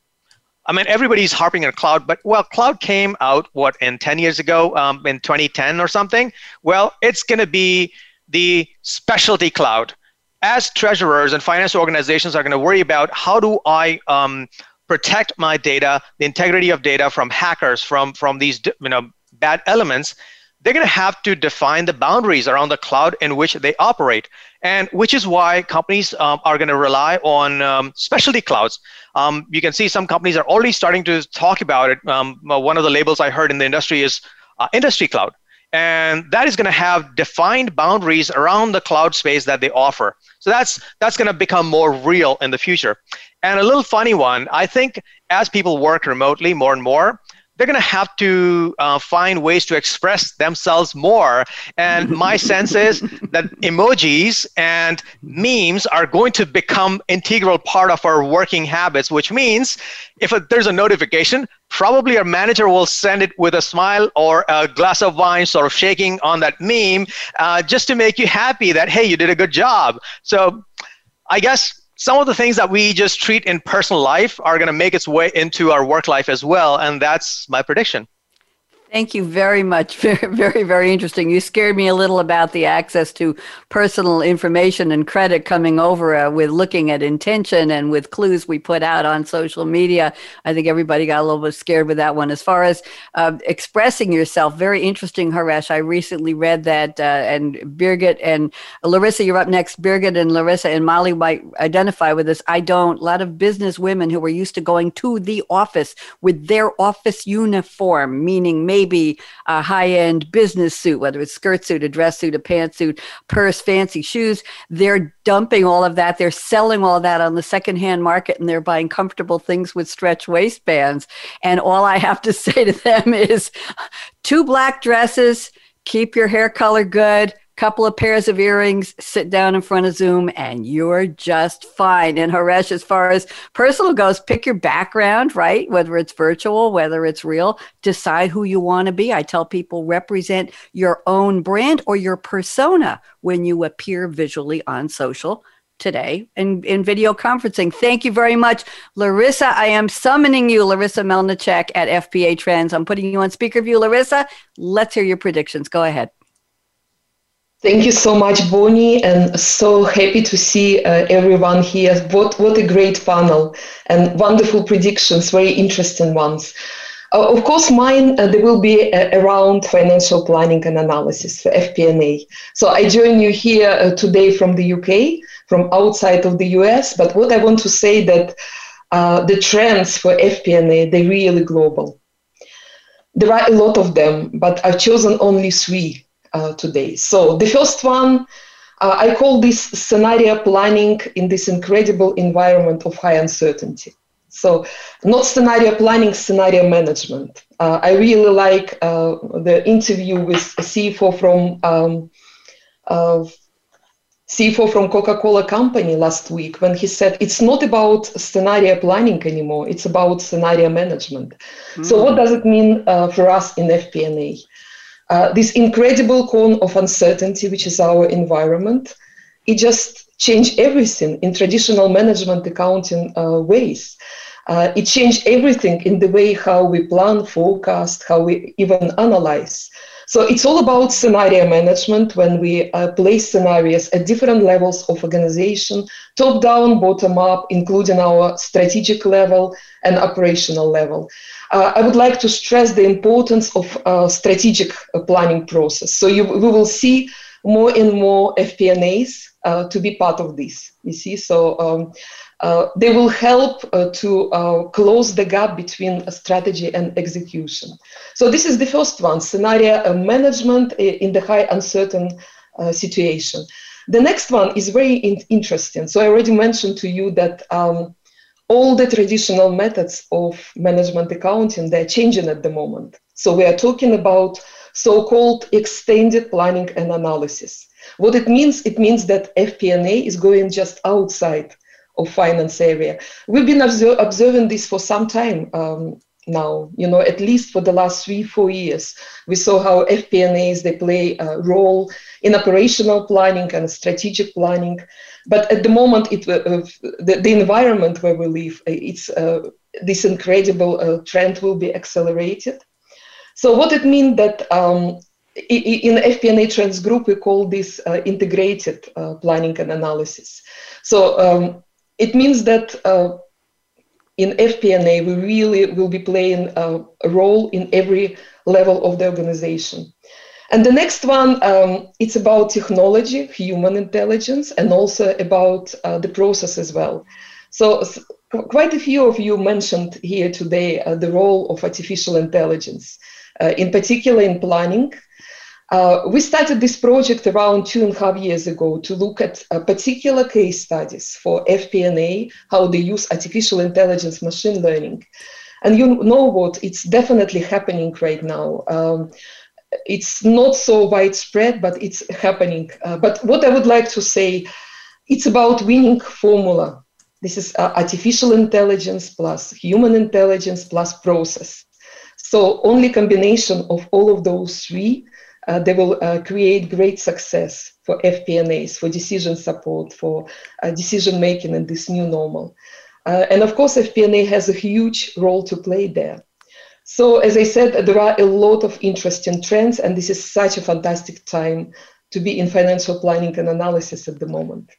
[SPEAKER 9] I mean, everybody's harping on cloud, but well, cloud came out what in 10 years ago, um, in 2010 or something. Well, it's going to be the specialty cloud as treasurers and finance organizations are going to worry about how do I um, protect my data, the integrity of data from hackers, from from these you know bad elements, they're going to have to define the boundaries around the cloud in which they operate, and which is why companies um, are going to rely on um, specialty clouds. Um, you can see some companies are already starting to talk about it. Um, one of the labels I heard in the industry is uh, industry cloud and that is going to have defined boundaries around the cloud space that they offer. So that's that's going to become more real in the future. And a little funny one i think as people work remotely more and more they're going to have to uh, find ways to express themselves more. And my sense is that emojis and memes are going to become integral part of our working habits, which means if a, there's a notification, probably our manager will send it with a smile or a glass of wine, sort of shaking on that meme, uh, just to make you happy that, hey, you did a good job. So I guess some of the things that we just treat in personal life are going to make its way into our work life as well. And that's my prediction.
[SPEAKER 2] Thank you very much. Very, very, very interesting. You scared me a little about the access to personal information and credit coming over uh, with looking at intention and with clues we put out on social media. I think everybody got a little bit scared with that one. As far as uh, expressing yourself, very interesting, Haresh. I recently read that, uh, and Birgit and Larysa, you're up next. Birgit and Larysa and Molly might identify with this. I don't. A lot of business women who were used to going to the office with their office uniform, meaning maybe maybe a high end business suit, whether it's skirt suit, a dress suit, a pantsuit, purse, fancy shoes. They're dumping all of that. They're selling all that on the secondhand market and they're buying comfortable things with stretch waistbands. And all I have to say to them is two black dresses, keep your hair color good couple of pairs of earrings, sit down in front of Zoom, and you're just fine. And Haresh, as far as personal goes, pick your background, right? Whether it's virtual, whether it's real, decide who you want to be. I tell people represent your own brand or your persona when you appear visually on social today in, in video conferencing. Thank you very much. Larysa, I am summoning you, Larysa Melnychuk at FP&A Trends. I'm putting you on speaker view. Larysa, let's hear your predictions. Go ahead.
[SPEAKER 10] Thank you so much, Bonnie, and so happy to see uh, everyone here. What what a great panel and wonderful predictions, very interesting ones. Uh, of course, mine uh, there will be uh, around financial planning and analysis for FP&A. So I join you here uh, today from the UK, from outside of the US. But what I want to say that uh, the trends for FP&A they're really global. There are a lot of them, but I've chosen only three today. So the first one. I call this scenario planning in this incredible environment of high uncertainty. So, not scenario planning, scenario management. Uh, I really like uh, the interview with CFO from um, uh, CFO from Coca-Cola Company last week when he said it's not about scenario planning anymore; it's about scenario management. Mm. So, what does it mean uh, for us in FP&A? Uh, this incredible cone of uncertainty, which is our environment, it just changed everything in traditional management accounting uh, ways. Uh, it changed everything in the way how we plan, forecast, how we even analyze. So it's all about scenario management when we uh, place scenarios at different levels of organization, top down, bottom up, including our strategic level and operational level. Uh, I would like to stress the importance of uh, strategic uh, planning process. So you, we will see more and more FP&As uh, to be part of this. You see, so um, they will help uh, to uh, close the gap between strategy and execution. So this is the first one, scenario uh, management in the high uncertain uh, situation. The next one is very in- interesting. So I already mentioned to you that um, all the traditional methods of management accounting, they're changing at the moment. So we are talking about so-called extended planning and analysis. What it means, it means that FP&A is going just outside of finance area. We've been observing this for some time um, now, you know, at least for the last three, four years. We saw how FP&As, they play a role in operational planning and strategic planning. But at the moment, it, uh, the, the environment where we live, uh, it's, uh, this incredible uh, trend will be accelerated. So what it means that um, in FP&A Trends Group, we call this uh, integrated uh, planning and analysis. So um, it means that uh, in FP&A, we really will be playing a, a, role in every level of the organization. And the next one, um, it's about technology, human intelligence, and also about uh, the process as well. So quite a few of you mentioned here today uh, the role of artificial intelligence, uh, in particular in planning, uh, we started this project around two and a half years ago to look at uh, particular case studies for FP&A, how they use artificial intelligence, machine learning. And you know what? It's definitely happening right now. Um, it's not so widespread, but it's happening. Uh, but what I would like to say, it's about winning formula. This is uh, artificial intelligence plus human intelligence plus process. So only combination of all of those three uh, they will uh, create great success for FP&As, for decision support, for uh, decision making in this new normal. Uh, and of course, FP&A has a huge role to play there. So, as I said, there are a lot of interesting trends, and this is such a fantastic time to be in financial planning and analysis at the moment.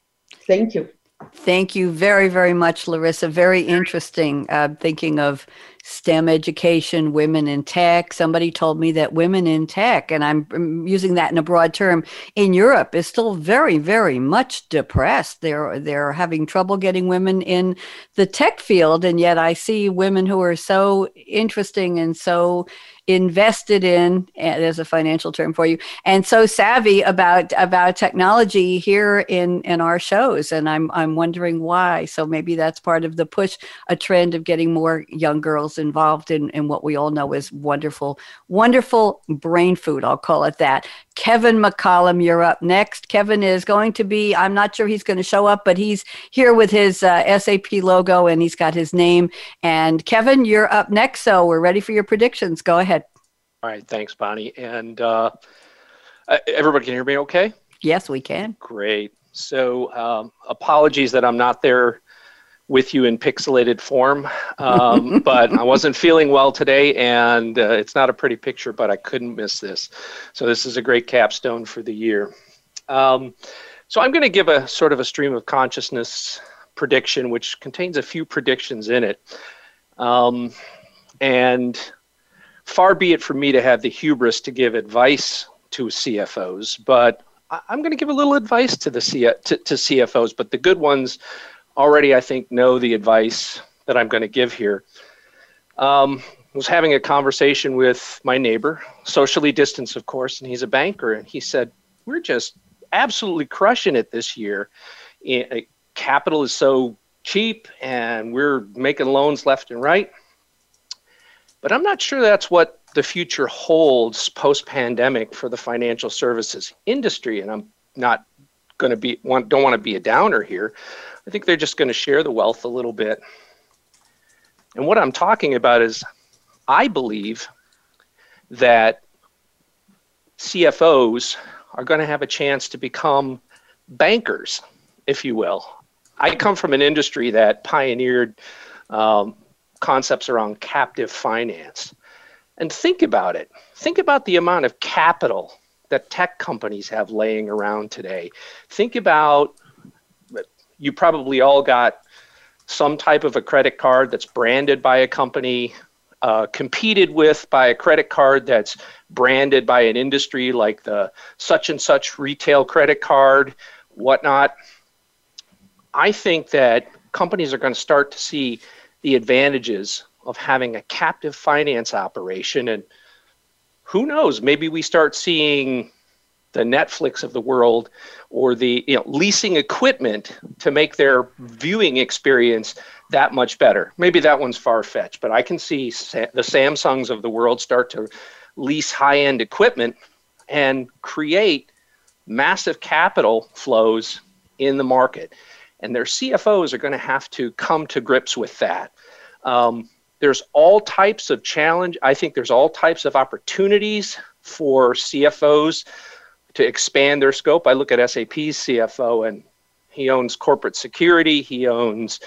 [SPEAKER 10] Thank you.
[SPEAKER 2] Thank you very, very much, Larysa. Very interesting. Uh, thinking of STEM education, women in tech. Somebody told me that women in tech, and I'm using that in a broad term, in Europe is still very, very much depressed. They're they're having trouble getting women in the tech field, and yet I see women who are so interesting and so invested in there's a financial term for you and so savvy about about technology here in in our shows and i'm i'm wondering why so maybe that's part of the push a trend of getting more young girls involved in in what we all know is wonderful wonderful brain food i'll call it that Kevin McCollum, you're up next. Kevin is going to be, I'm not sure he's going to show up, but he's here with his uh, SAP logo and he's got his name. And Kevin, you're up next. So we're ready for your predictions. Go ahead.
[SPEAKER 11] All right. Thanks, Bonnie. And uh, everybody can hear me okay?
[SPEAKER 2] Yes, we can.
[SPEAKER 11] Great. So um, apologies that I'm not there with you in pixelated form. Um, but I wasn't feeling well today, and uh, it's not a pretty picture, but I couldn't miss this. So this is a great capstone for the year. Um, so I'm going to give a sort of a stream of consciousness prediction, which contains a few predictions in it. Um, and far be it from me to have the hubris to give advice to CFOs, but I'm going to give a little advice to the C- to, to CFOs. But the good ones already, I think, know the advice that I'm going to give here. Um, was having a conversation with my neighbor, socially distanced, of course, and he's a banker, and he said, "We're just absolutely crushing it this year. Capital is so cheap, and we're making loans left and right." But I'm not sure that's what the future holds post pandemic for the financial services industry. And I'm not going to be, want, don't want to be a downer here. I think they're just going to share the wealth a little bit. And what I'm talking about is I believe that CFOs are going to have a chance to become bankers, if you will. I come from an industry that pioneered um, concepts around captive finance. And think about it. Think about the amount of capital that tech companies have laying around today. Think about you probably all got some type of a credit card that's branded by a company, uh, competed with by a credit card that's branded by an industry like the such and such retail credit card, whatnot. I think that companies are going to start to see the advantages of having a captive finance operation. And who knows, maybe we start seeing the Netflix of the world or the you know leasing equipment to make their viewing experience that much better. Maybe that one's far fetched, but I can see the Samsungs of the world start to lease high end equipment and create massive capital flows in the market. And their CFOs are going to have to come to grips with that. Um, there's all types of challenge. I think there's all types of opportunities for CFOs to expand their scope. I look at SAP's CFO, and he owns corporate security. He owns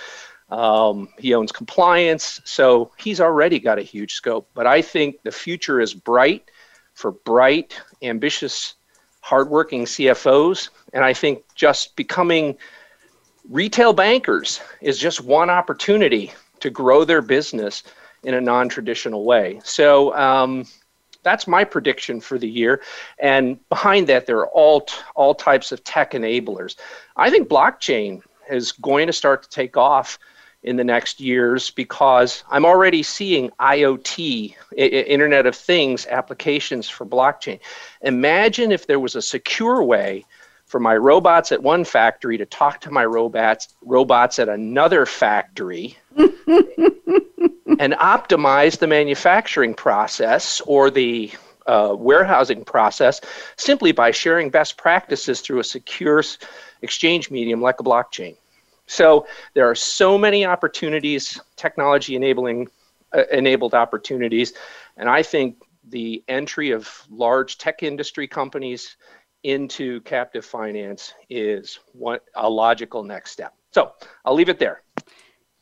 [SPEAKER 11] um, he owns compliance. So he's already got a huge scope. But I think the future is bright for bright, ambitious, hardworking CFOs. And I think just becoming retail bankers is just one opportunity to grow their business in a non-traditional way. So um, that's my prediction for the year. And behind that, there are all t- all types of tech enablers. I think blockchain is going to start to take off in the next years because I'm already seeing IoT, I- Internet of Things applications for blockchain. Imagine if there was a secure way for my robots at one factory to talk to my robots robots at another factory and optimize the manufacturing process or the uh, warehousing process simply by sharing best practices through a secure exchange medium like a blockchain. So there are so many opportunities, technology enabling uh, enabled opportunities, and I think the entry of large tech industry companies into captive finance is what a logical next step. So I'll leave it there.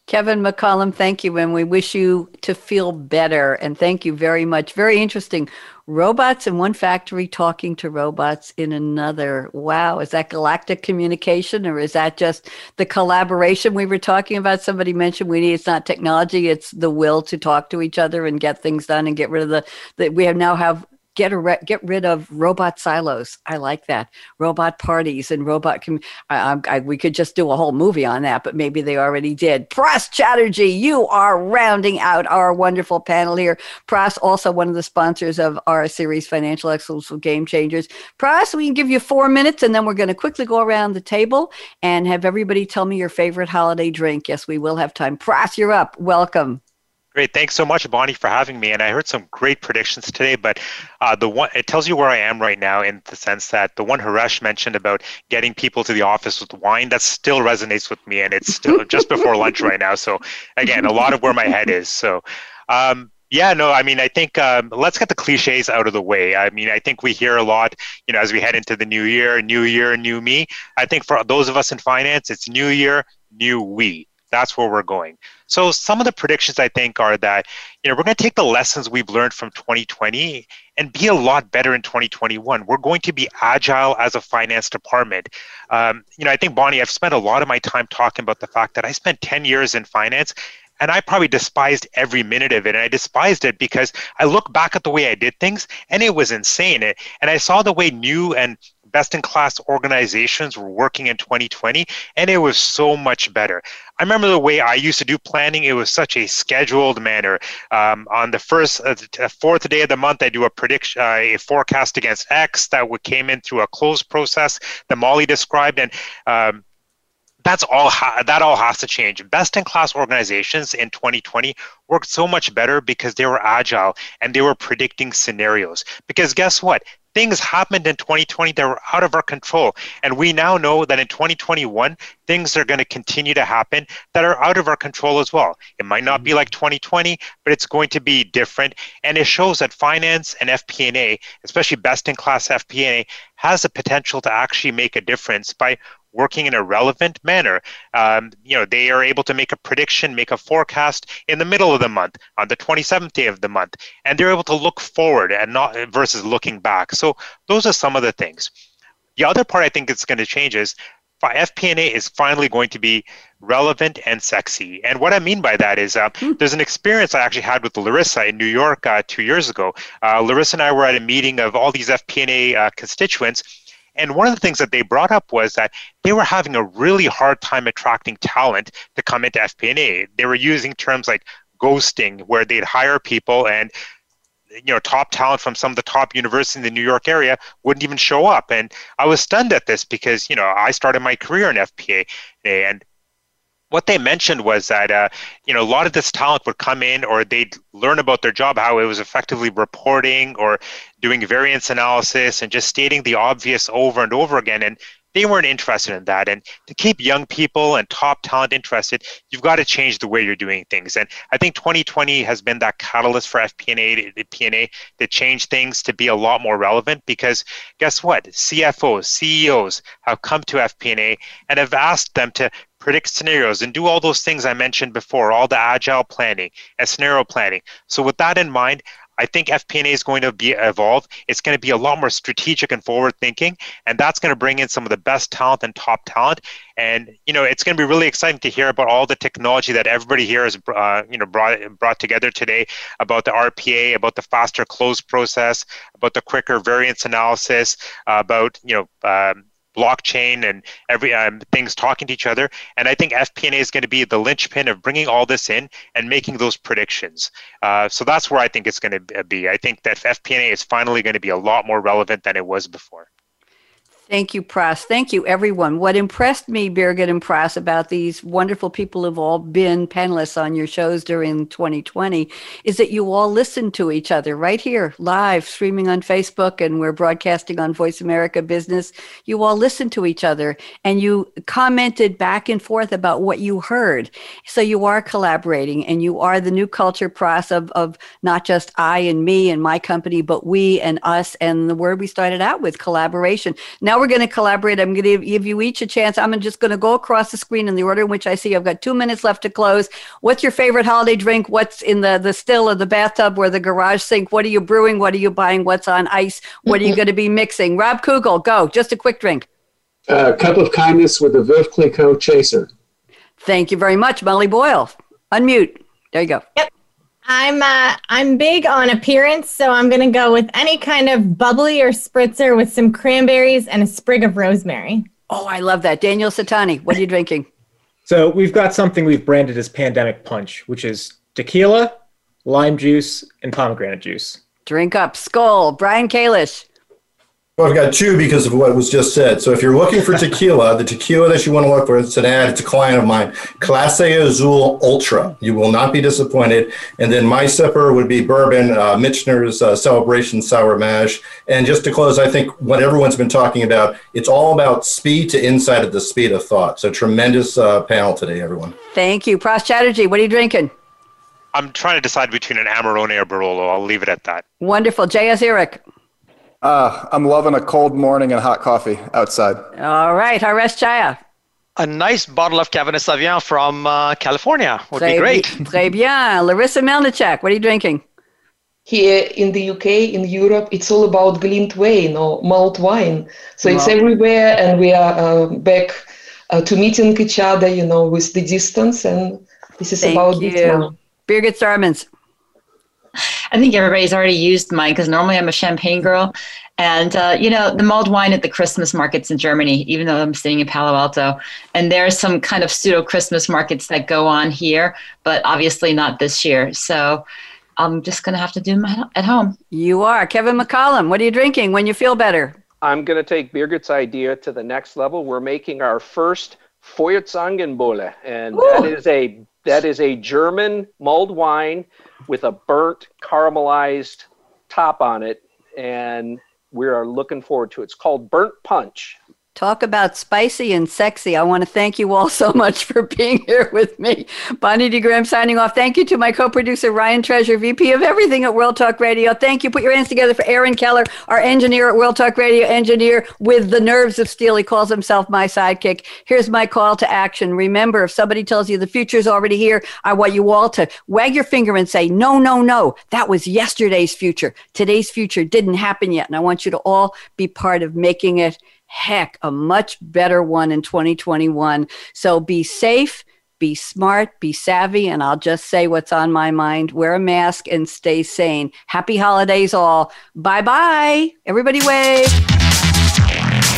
[SPEAKER 2] Kevin McCollum, thank you. And we wish you to feel better. And thank you very much. Very interesting. Robots in one factory talking to robots in another. Wow. Is that galactic communication or is that just the collaboration we were talking about? Somebody mentioned we need, it's not technology, it's the will to talk to each other and get things done and get rid of the, that we have now have get a get rid of robot silos. I like that. Robot parties and robot. Com- I, I, we could just do a whole movie on that, but maybe they already did. Pras Chatterjee, you are rounding out our wonderful panel here. Pras, also one of the sponsors of our series, Financial Excellence with Game Changers. Pras, we can give you four minutes, and then we're going to quickly go around the table and have everybody tell me your favorite holiday drink. Yes, we will have time. Pras, you're up. Welcome.
[SPEAKER 12] Great. Thanks so much, Bonnie, for having me. And I heard some great predictions today, but uh, the one it tells you where I am right now in the sense that the one Haresh mentioned about getting people to the office with wine that still resonates with me, and it's still just before lunch right now. So again, a lot of where my head is. So. Um, yeah, no, I mean, I think um, let's get the cliches out of the way. I mean, I think we hear a lot, you know, as we head into the new year, new year, new me. I think for those of us in finance, it's new year, new we. That's where we're going. So some of the predictions I think are that you know we're going to take the lessons we've learned from 2020 and be a lot better in 2021. We're going to be agile as a finance department. Um, you know, I think Bonnie, I've spent a lot of my time talking about the fact that I spent 10 years in finance and I probably despised every minute of it. And I despised it because I look back at the way I did things, and it was insane. And I saw the way new and best in class organizations were working in 2020, and it was so much better. I remember the way I used to do planning, it was such a scheduled manner. Um, on the first, uh, fourth day of the month, I do a prediction, uh, a forecast against X that came in through a closed process that Molly described. And um, that's all ha- that all has to change best in class organizations in 2020 worked so much better because they were agile and they were predicting scenarios because guess what things happened in 2020 that were out of our control. And we now know that in 2021, things are going to continue to happen that are out of our control as well. It might not be mm-hmm. like 2020, but it's going to be different. And it shows that finance and FP&A, especially best in class FP&A, has the potential to actually make a difference by working in a relevant manner. Um, you know, they are able to make a prediction, make a forecast in the middle of the month, on the 27th day of the month, and they're able to look forward and not versus looking back. So those are some of the things. The other part I think it's going to change is FP&A is finally going to be relevant and sexy. And what I mean by that is uh, mm. there's an experience I actually had with Larysa in New York uh, two years ago. Uh, Larysa and I were at a meeting of all these FP&A uh, constituents, and one of the things that they brought up was that they were having a really hard time attracting talent to come into FP&A. They were using terms like ghosting, where they'd hire people and you know top talent from some of the top universities in the New York area wouldn't even show up. And I was stunned at this because you know I started my career in FPA and what they mentioned was that uh, you know a lot of this talent would come in or they'd learn about their job how it was effectively reporting or doing variance analysis and just stating the obvious over and over again. And they weren't interested in that. And to keep young people and top talent interested you've got to change the way you're doing things. And i think 2020 has been that catalyst for fp&a p&a to change things to be a lot more relevant because guess what? Cfos ceos have come to fp&a and have asked them to predict scenarios, and do all those things I mentioned before, all the agile planning and scenario planning. So with that in mind, I think FP&A is going to be evolve. It's going to be a lot more strategic and forward thinking, and that's going to bring in some of the best talent and top talent. And you know, it's going to be really exciting to hear about all the technology that everybody here has uh, you know brought brought together today about the RPA, about the faster close process, about the quicker variance analysis, uh, about you know. Um, blockchain and every um, things talking to each other. And I think FP&A is going to be the linchpin of bringing all this in and making those predictions. Uh, so that's where I think it's going to be. I think that FP&A is finally going to be a lot more relevant than it was before.
[SPEAKER 2] Thank you, Pras. Thank you, everyone. What impressed me, Birgit and Pras, about these wonderful people who've all been panelists on your shows during 2020 is that you all listen to each other right here, live, streaming on Facebook, and we're broadcasting on Voice America Business. You all listen to each other and you commented back and forth about what you heard. So you are collaborating and you are the new culture, Pras, of, of not just I and me and my company, but we and us and the word we started out with, collaboration. Now we're going to collaborate. I'm going to give you each a chance. I'm just going to go across the screen in the order in which I see. I've got two minutes left to close. What's your favorite holiday drink? What's in the, the still of the bathtub or the garage sink? What are you brewing? What are you buying? What's on ice? What are you going to be mixing? Rob Kugel, go. Just a quick drink.
[SPEAKER 4] A uh, cup of kindness with a Veuve Clicquot chaser.
[SPEAKER 2] Thank you very much, Molly Boyle. Unmute. There you go.
[SPEAKER 5] Yep. I'm uh, I'm big on appearance, so I'm gonna go with any kind of bubbly or spritzer with some cranberries and a sprig of rosemary.
[SPEAKER 2] Oh, I love that. Daniel Satani, what are you drinking?
[SPEAKER 7] So we've got something we've branded as pandemic punch, which is tequila, lime juice, and pomegranate juice.
[SPEAKER 2] Drink up, skull. Brian Kalish.
[SPEAKER 6] Well, I've got two because of what was just said. So if you're looking for tequila, the tequila that you want to look for, it's an ad, it's a client of mine, Clase Azul Ultra. You will not be disappointed. And then my sipper would be bourbon, uh, Michter's uh, Celebration Sour Mash. And just to close, I think what everyone's been talking about, it's all about speed to insight of the speed of thought. So tremendous uh, panel today, everyone.
[SPEAKER 2] Thank you. Pras Chatterjee, what are you drinking?
[SPEAKER 12] I'm trying to decide between an Amarone or Barolo. I'll leave it at that.
[SPEAKER 2] Wonderful. J.S. Irick.
[SPEAKER 8] Uh, I'm loving a cold morning and hot coffee outside.
[SPEAKER 2] All right, Haresh Chaya.
[SPEAKER 9] A nice bottle of Cabernet Sauvignon from uh, California would très be great.
[SPEAKER 2] Très bien. Larysa Melnychuk, what are you drinking?
[SPEAKER 10] Here in the UK, in Europe, it's all about Glühwein or malt wine. So wow. it's everywhere, and we are uh, back uh, to meeting each other, you know, with the distance and This is
[SPEAKER 2] Thank
[SPEAKER 10] about
[SPEAKER 2] you.
[SPEAKER 10] this now.
[SPEAKER 2] Birgit Starmanns.
[SPEAKER 3] I think everybody's already used mine because normally I'm a champagne girl. And, uh, you know, the mulled wine at the Christmas markets in Germany, even though I'm staying in Palo Alto. And there are some kind of pseudo Christmas markets that go on here, but obviously not this year. So I'm just going to have to do them at home.
[SPEAKER 2] You are. Kevin McCollum, what are you drinking when you feel better?
[SPEAKER 11] I'm going to take Birgit's idea to the next level. We're making our first Feuerzangenbowle, and that is a that is a German mulled wine with a burnt caramelized top on it, and we are looking forward to it. It's called Burnt Punch.
[SPEAKER 2] Talk about spicy and sexy. I want to thank you all so much for being here with me. Bonnie D. Graham signing off. Thank you to my co producer, Ryan Treasure, VP of everything at World Talk Radio. Thank you. Put your hands together for Aaron Keller, our engineer at World Talk Radio, engineer with the nerves of steel. He calls himself my sidekick. Here's my call to action. Remember, if somebody tells you the future is already here, I want you all to wag your finger and say, no, no, no. That was yesterday's future. Today's future didn't happen yet. And I want you to all be part of making it heck, a much better one in 2021. So be safe, be smart, be savvy, and I'll just say what's on my mind. Wear a mask and stay sane. Happy holidays, all. Bye bye. Everybody wave.